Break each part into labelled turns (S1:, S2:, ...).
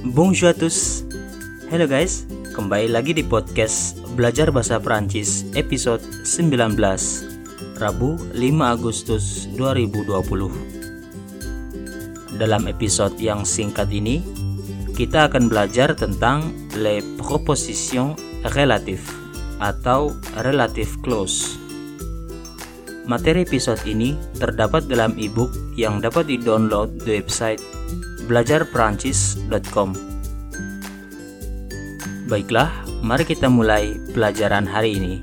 S1: Bonjour à tous. Hello guys, kembali lagi di podcast Belajar Bahasa Perancis episode 19 Rabu 5 Agustus 2020. Dalam episode yang singkat ini, kita akan belajar tentang les propositions relatives atau relative clause. Materi episode ini terdapat dalam e-book yang dapat di-download di website belajarperancis.com. Baiklah, mari kita mulai pelajaran hari ini.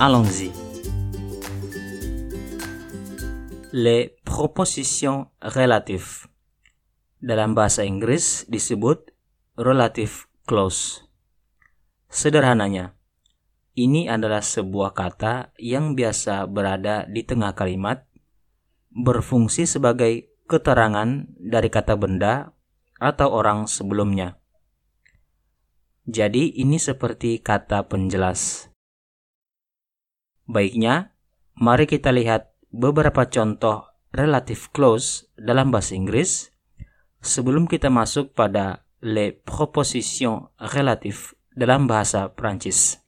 S1: Allons-y. Les propositions relatives dalam bahasa Inggris disebut relative clause. Sederhananya, ini adalah sebuah kata yang biasa berada di tengah kalimat, berfungsi sebagai keterangan dari kata benda atau orang sebelumnya. Jadi, ini seperti kata penjelas. Baiknya, mari kita lihat beberapa contoh relative clause dalam bahasa Inggris sebelum kita masuk pada les propositions relatives dalam bahasa Prancis.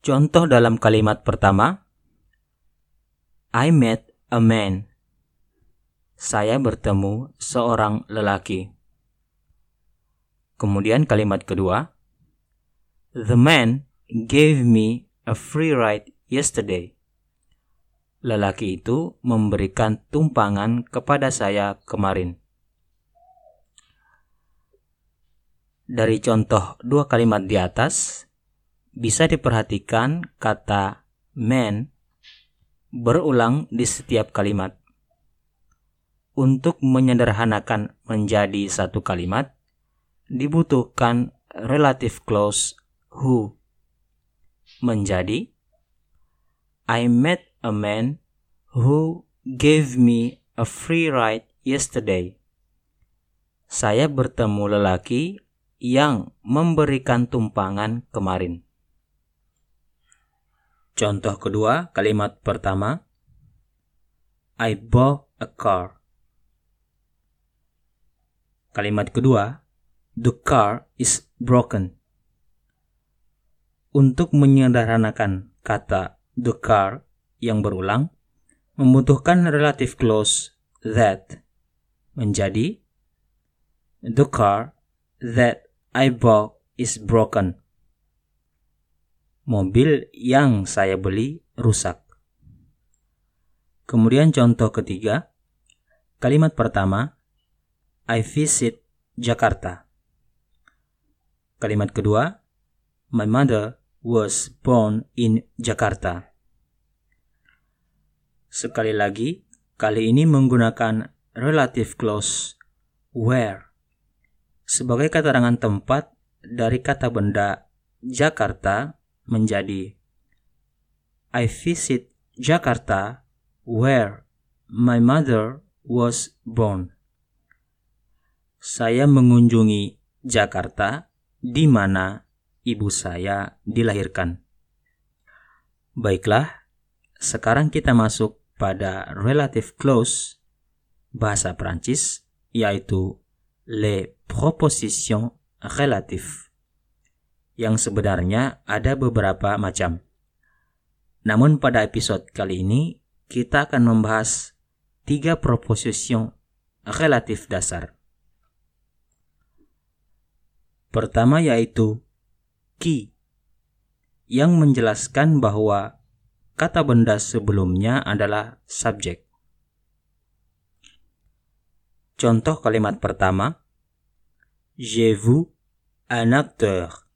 S1: Contoh dalam kalimat pertama, I met a man. Saya bertemu seorang lelaki. Kemudian kalimat kedua, The man gave me a free ride yesterday. Lelaki itu memberikan tumpangan kepada saya kemarin. Dari contoh dua kalimat di atas, bisa diperhatikan kata man berulang di setiap kalimat. Untuk menyederhanakan menjadi satu kalimat, dibutuhkan relative clause who menjadi I met a man who gave me a free ride yesterday. Saya bertemu lelaki yang memberikan tumpangan kemarin. Contoh kedua, kalimat pertama, I bought a car. Kalimat kedua, the car is broken. Untuk menyederhanakan kata the car yang berulang, membutuhkan relative clause that menjadi the car that I bought is broken mobil yang saya beli rusak. Kemudian contoh ketiga, kalimat pertama, I visit Jakarta. Kalimat kedua, my mother was born in Jakarta. Sekali lagi, kali ini menggunakan relative clause where sebagai keterangan tempat dari kata benda Jakarta menjadi I visit Jakarta where my mother was born. Saya mengunjungi Jakarta di mana ibu saya dilahirkan. Baiklah, sekarang kita masuk pada relative clause bahasa Prancis yaitu les propositions relatives yang sebenarnya ada beberapa macam. Namun pada episode kali ini kita akan membahas tiga proposisi relatif dasar. Pertama yaitu ki yang menjelaskan bahwa kata benda sebelumnya adalah subjek. Contoh kalimat pertama, J'ai vu un acteur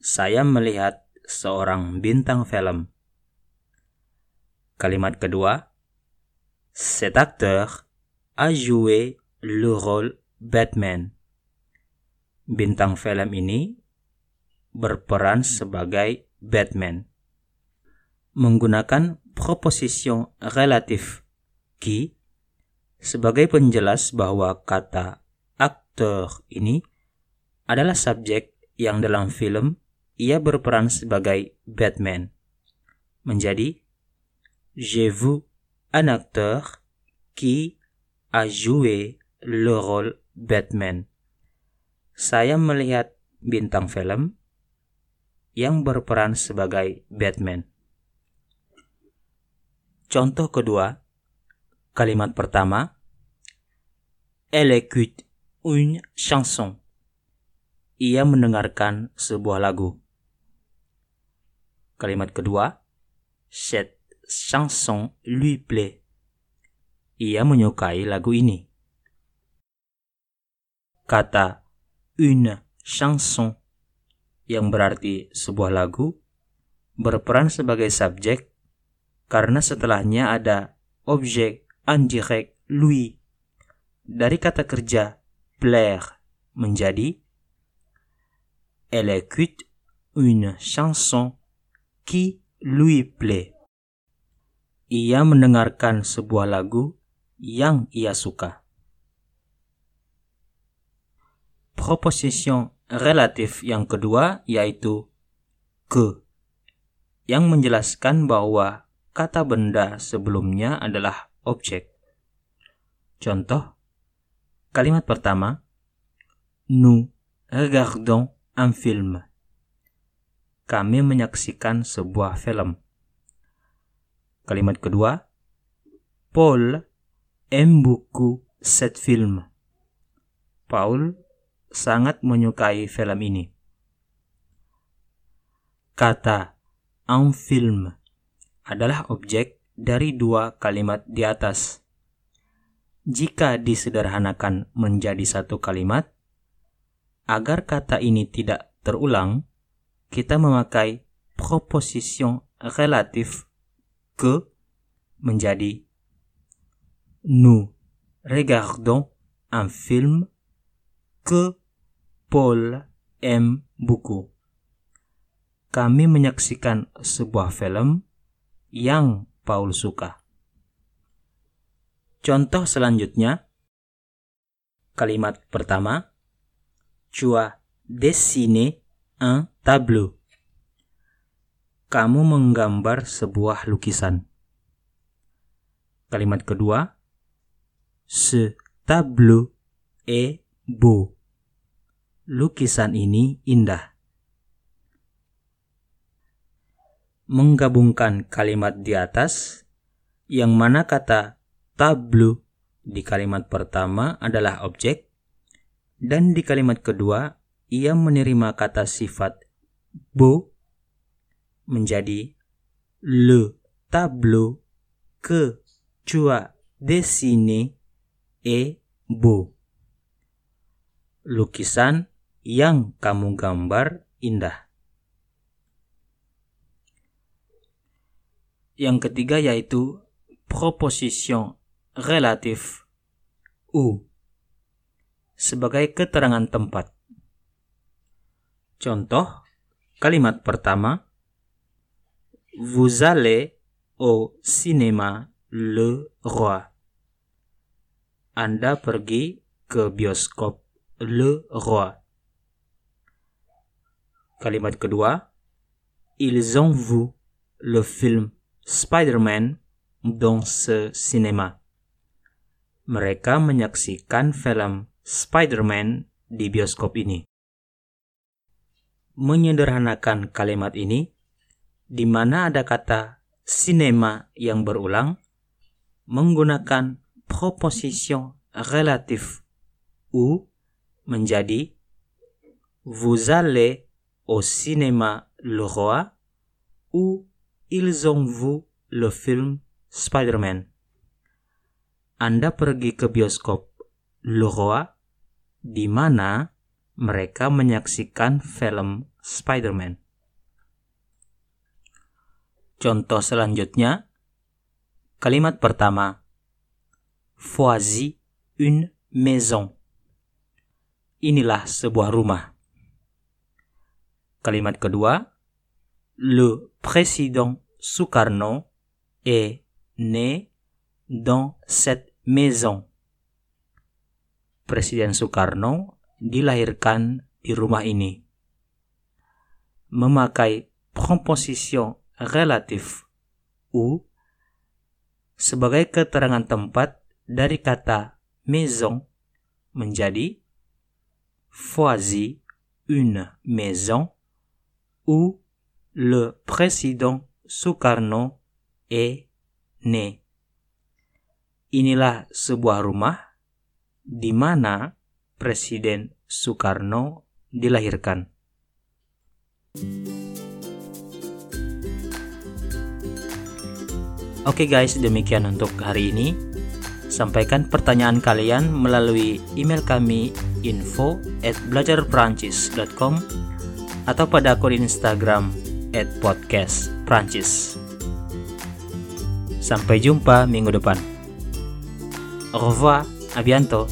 S1: saya melihat seorang bintang film. Kalimat kedua, cet acteur a joué le rôle Batman. Bintang film ini berperan sebagai Batman. Menggunakan proposition relatif qui sebagai penjelas bahwa kata aktor ini adalah subjek yang dalam film ia berperan sebagai Batman. Menjadi J'ai vu un acteur qui a joué le rôle Batman. Saya melihat bintang film yang berperan sebagai Batman. Contoh kedua, kalimat pertama, Elle écoute une chanson. Ia mendengarkan sebuah lagu. Kalimat kedua, cette chanson lui plaît. Ia menyukai lagu ini. Kata une chanson yang berarti sebuah lagu berperan sebagai subjek karena setelahnya ada objek indirect lui dari kata kerja plaire menjadi Elle écoute une chanson qui lui plaît. Ia mendengarkan sebuah lagu yang ia suka. Proposition relatif yang kedua yaitu ke yang menjelaskan bahwa kata benda sebelumnya adalah objek. Contoh, kalimat pertama, Nous regardons un film. Kami menyaksikan sebuah film. Kalimat kedua, Paul aime beaucoup cet film. Paul sangat menyukai film ini. Kata un film adalah objek dari dua kalimat di atas. Jika disederhanakan menjadi satu kalimat, Agar kata ini tidak terulang, kita memakai proposition relatif ke menjadi Nous regardons un film que Paul aime beaucoup. Kami menyaksikan sebuah film yang Paul suka. Contoh selanjutnya, kalimat pertama, Tu as dessiné un tableau. Kamu menggambar sebuah lukisan. Kalimat kedua, Ce tableau est beau. Lukisan ini indah. Menggabungkan kalimat di atas, yang mana kata tableau di kalimat pertama adalah objek, dan di kalimat kedua, ia menerima kata sifat beau menjadi le tableau que tu as dessiné est beau. Lukisan yang kamu gambar indah. Yang ketiga yaitu proposition relatif ou sebagai keterangan tempat. Contoh kalimat pertama Vous allez au cinéma Le Roi. Anda pergi ke bioskop Le Roi. Kalimat kedua Ils ont vu le film Spider-Man dans ce cinéma. Mereka menyaksikan film Spider-Man di bioskop ini. Menyederhanakan kalimat ini, di mana ada kata cinema yang berulang, menggunakan proposition relatif u menjadi Vous allez au cinéma Le Roi ou ils ont vu le film Spider-Man. Anda pergi ke bioskop Le Roi di mana mereka menyaksikan film Spider-Man. Contoh selanjutnya, kalimat pertama, Voici une maison. Inilah sebuah rumah. Kalimat kedua, Le président Sukarno est né dans cette maison. Presiden Soekarno dilahirkan di rumah ini. Memakai proposition relatif u sebagai keterangan tempat dari kata maison menjadi voici une maison où le président Sukarno est né. Inilah sebuah rumah di mana Presiden Soekarno dilahirkan. Oke guys, demikian untuk hari ini. Sampaikan pertanyaan kalian melalui email kami info at belajarprancis.com atau pada akun Instagram at podcast Prancis. Sampai jumpa minggu depan. Au revoir, à bientôt.